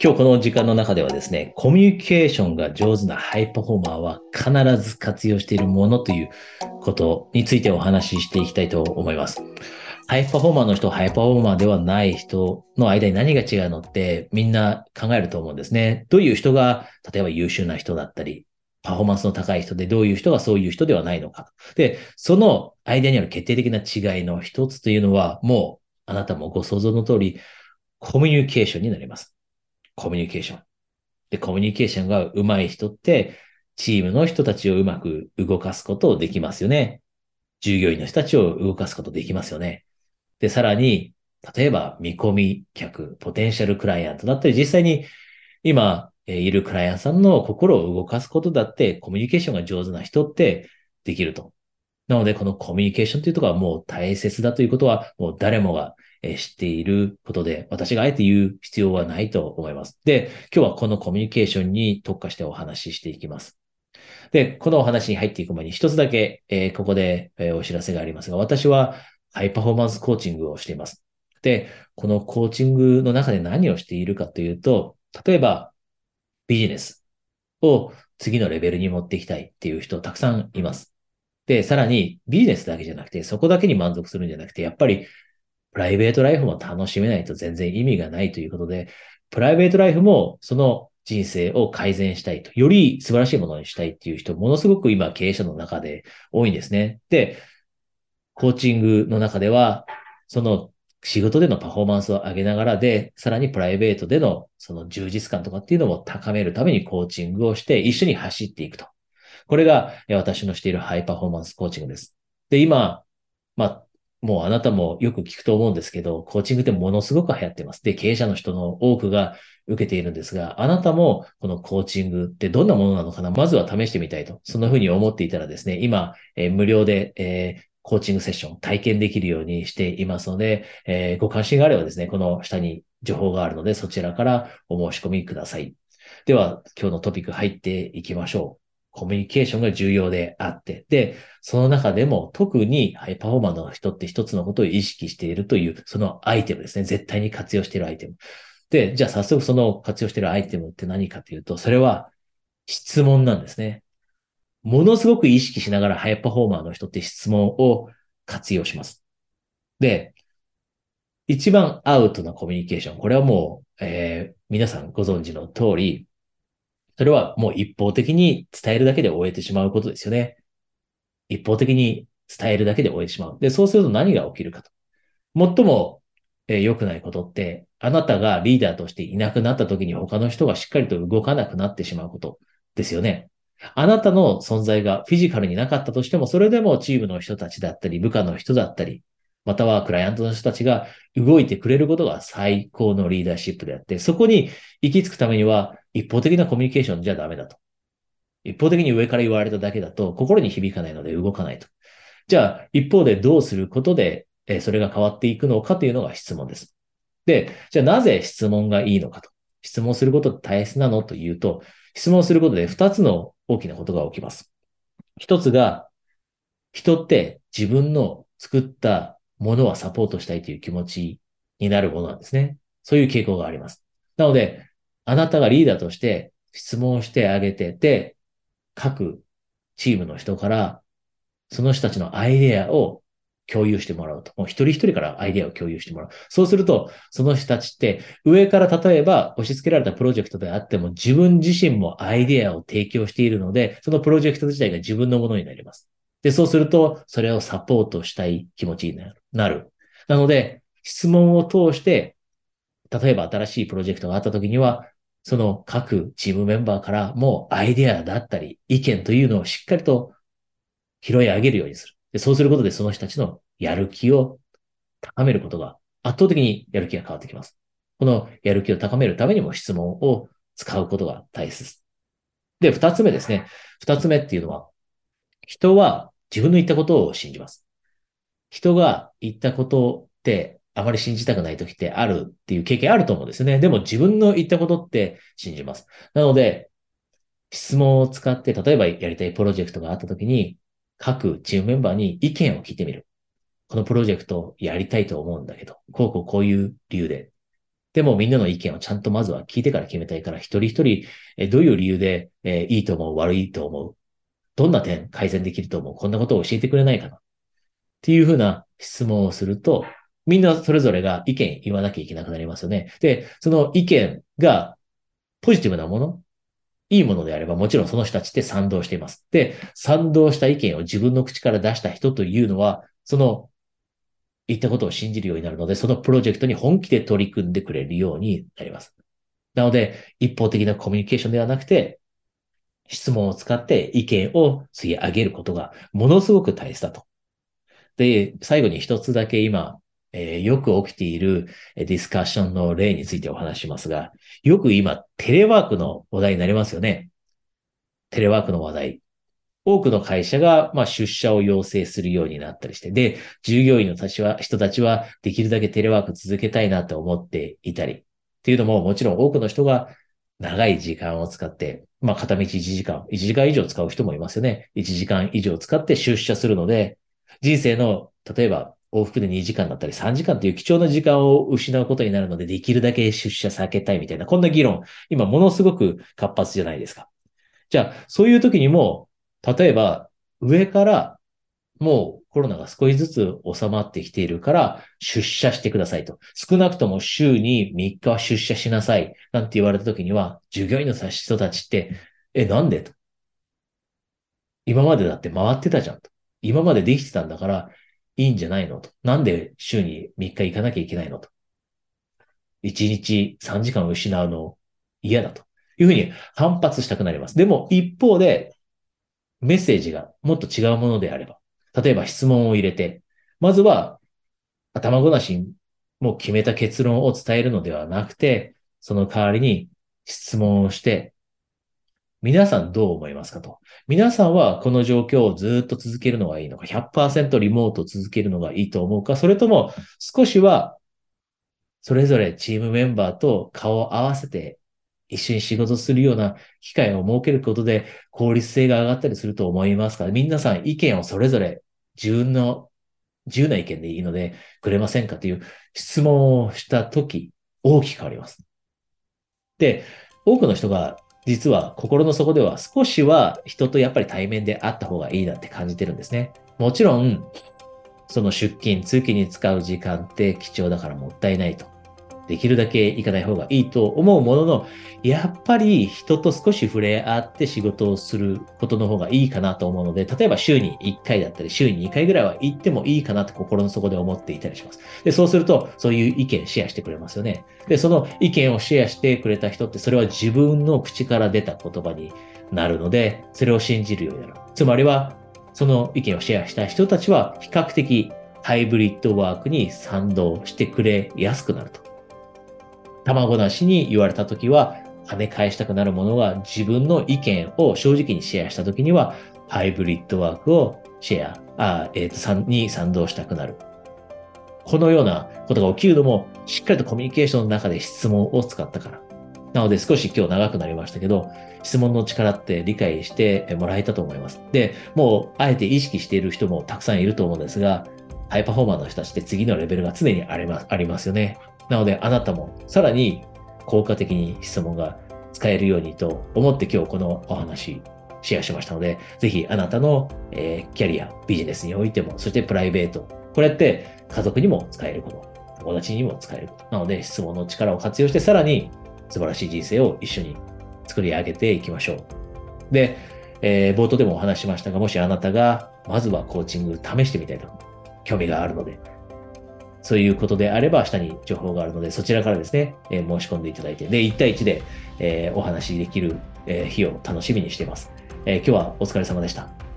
今日この時間の中ではですね、コミュニケーションが上手なハイパフォーマーは必ず活用しているものということについてお話ししていきたいと思います。ハイパフォーマーの人、ハイパフォーマーではない人の間に何が違うのってみんな考えると思うんですね。どういう人が、例えば優秀な人だったり、パフォーマンスの高い人で、どういう人がそういう人ではないのか。で、その間にある決定的な違いの一つというのは、もうあなたもご想像の通り、コミュニケーションになります。コミュニケーション。で、コミュニケーションが上手い人って、チームの人たちをうまく動かすことできますよね。従業員の人たちを動かすことできますよね。で、さらに、例えば見込み客、ポテンシャルクライアントだったり、実際に今いるクライアントさんの心を動かすことだって、コミュニケーションが上手な人ってできると。なので、このコミュニケーションというところはもう大切だということは、もう誰もがえ知っていることで、私があえて言う必要はないと思います。で、今日はこのコミュニケーションに特化してお話ししていきます。で、このお話に入っていく前に一つだけ、えー、ここで、えー、お知らせがありますが、私はハイパフォーマンスコーチングをしています。で、このコーチングの中で何をしているかというと、例えばビジネスを次のレベルに持っていきたいっていう人たくさんいます。で、さらにビジネスだけじゃなくて、そこだけに満足するんじゃなくて、やっぱりプライベートライフも楽しめないと全然意味がないということで、プライベートライフもその人生を改善したいと、より素晴らしいものにしたいっていう人、ものすごく今経営者の中で多いんですね。で、コーチングの中では、その仕事でのパフォーマンスを上げながらで、さらにプライベートでのその充実感とかっていうのも高めるためにコーチングをして一緒に走っていくと。これが私のしているハイパフォーマンスコーチングです。で、今、まあ、もうあなたもよく聞くと思うんですけど、コーチングってものすごく流行ってます。で、経営者の人の多くが受けているんですが、あなたもこのコーチングってどんなものなのかな？まずは試してみたいと。そんな風に思っていたらですね、今、えー、無料で、えー、コーチングセッション体験できるようにしていますので、えー、ご関心があればですね、この下に情報があるので、そちらからお申し込みください。では、今日のトピック入っていきましょう。コミュニケーションが重要であって、で、その中でも特にハイパフォーマーの人って一つのことを意識しているという、そのアイテムですね。絶対に活用しているアイテム。で、じゃあ早速その活用しているアイテムって何かというと、それは質問なんですね。ものすごく意識しながらハイパフォーマーの人って質問を活用します。で、一番アウトなコミュニケーション。これはもう、えー、皆さんご存知の通り、それはもう一方的に伝えるだけで終えてしまうことですよね。一方的に伝えるだけで終えてしまう。で、そうすると何が起きるかと。最も良くないことって、あなたがリーダーとしていなくなった時に他の人がしっかりと動かなくなってしまうことですよね。あなたの存在がフィジカルになかったとしても、それでもチームの人たちだったり、部下の人だったり、またはクライアントの人たちが動いてくれることが最高のリーダーシップであって、そこに行き着くためには一方的なコミュニケーションじゃダメだと。一方的に上から言われただけだと心に響かないので動かないと。じゃあ一方でどうすることでそれが変わっていくのかというのが質問です。で、じゃあなぜ質問がいいのかと。質問することって大切なのというと、質問することで二つの大きなことが起きます。一つが、人って自分の作ったものはサポートしたいという気持ちになるものなんですね。そういう傾向があります。なので、あなたがリーダーとして質問してあげてて、各チームの人から、その人たちのアイデアを共有してもらうと。もう一人一人からアイデアを共有してもらう。そうすると、その人たちって上から例えば押し付けられたプロジェクトであっても自分自身もアイデアを提供しているので、そのプロジェクト自体が自分のものになります。で、そうすると、それをサポートしたい気持ちになる。な。ので、質問を通して、例えば新しいプロジェクトがあった時には、その各チームメンバーからもアイデアだったり、意見というのをしっかりと拾い上げるようにする。でそうすることでその人たちのやる気を高めることが圧倒的にやる気が変わってきます。このやる気を高めるためにも質問を使うことが大切。で、二つ目ですね。二つ目っていうのは、人は自分の言ったことを信じます。人が言ったことってあまり信じたくない時ってあるっていう経験あると思うんですね。でも自分の言ったことって信じます。なので、質問を使って、例えばやりたいプロジェクトがあった時に、各チームメンバーに意見を聞いてみる。このプロジェクトやりたいと思うんだけど、こうこうこういう理由で、でもみんなの意見をちゃんとまずは聞いてから決めたいから、一人一人、えどういう理由で、えいいと思う、悪いと思う、どんな点改善できると思う、こんなことを教えてくれないかな？っていうふうな質問をすると、みんなそれぞれが意見言わなきゃいけなくなりますよね。で、その意見がポジティブなもの、いいものであれば、もちろんその人たちって賛同しています。で、賛同した意見を自分の口から出した人というのは、その言ったことを信じるようになるので、そのプロジェクトに本気で取り組んでくれるようになります。なので、一方的なコミュニケーションではなくて、質問を使って意見を吸い上げることがものすごく大切だと。で、最後に一つだけ今、えー、よく起きているディスカッションの例についてお話しますが、よく今、テレワークの話題になりますよね。テレワークの話題。多くの会社が、まあ、出社を要請するようになったりして、で、従業員のたちは、人たちはできるだけテレワーク続けたいなと思っていたり、っていうのも、もちろん多くの人が長い時間を使って、まあ、片道1時間、1時間以上使う人もいますよね。1時間以上使って出社するので、人生の、例えば、往復で2時間だったり3時間という貴重な時間を失うことになるので、できるだけ出社避けたいみたいな、こんな議論、今ものすごく活発じゃないですか。じゃあ、そういう時にも、例えば、上からもうコロナが少しずつ収まってきているから出社してくださいと。少なくとも週に3日は出社しなさい。なんて言われた時には、従業員の人たちって、え、なんでと。今までだって回ってたじゃんと。今までできてたんだからいいんじゃないのと。なんで週に3日行かなきゃいけないのと。1日3時間失うの嫌だというふうに反発したくなります。でも一方でメッセージがもっと違うものであれば、例えば質問を入れて、まずは頭ごなしにもう決めた結論を伝えるのではなくて、その代わりに質問をして、皆さんどう思いますかと。皆さんはこの状況をずっと続けるのがいいのか、100%リモートを続けるのがいいと思うか、それとも少しはそれぞれチームメンバーと顔を合わせて一緒に仕事するような機会を設けることで効率性が上がったりすると思いますか、皆さん意見をそれぞれ自分の自由な意見でいいのでくれませんかという質問をしたとき、大きく変わります。で、多くの人が実は心の底では少しは人とやっぱり対面で会った方がいいなって感じてるんですね。もちろん、その出勤、通勤に使う時間って貴重だからもったいないと。できるだけ行かない方がいいと思うものの、やっぱり人と少し触れ合って仕事をすることの方がいいかなと思うので、例えば週に1回だったり、週に2回ぐらいは行ってもいいかなと心の底で思っていたりします。で、そうすると、そういう意見シェアしてくれますよね。で、その意見をシェアしてくれた人って、それは自分の口から出た言葉になるので、それを信じるようになる。つまりは、その意見をシェアした人たちは、比較的ハイブリッドワークに賛同してくれやすくなると。卵なしに言われたときは、跳ね返したくなるものが自分の意見を正直にシェアしたときには、ハイブリッドワークをシェア、あえ、ー、と、に賛同したくなる。このようなことが起きるのも、しっかりとコミュニケーションの中で質問を使ったから。なので少し今日長くなりましたけど、質問の力って理解してもらえたと思います。で、もうあえて意識している人もたくさんいると思うんですが、ハイパフォーマーの人たちって次のレベルが常にありますよね。なので、あなたもさらに効果的に質問が使えるようにと思って今日このお話シェアしましたので、ぜひあなたの、えー、キャリア、ビジネスにおいても、そしてプライベート、これって家族にも使えること、友達にも使えること。なので、質問の力を活用して、さらに素晴らしい人生を一緒に作り上げていきましょう。で、えー、冒頭でもお話しましたが、もしあなたが、まずはコーチング試してみたいと、興味があるので、そういうことであれば、下に情報があるので、そちらからですね、えー、申し込んでいただいて、で、1対1で、えー、お話しできる、えー、日を楽しみにしています。え今日はお疲れ様でした。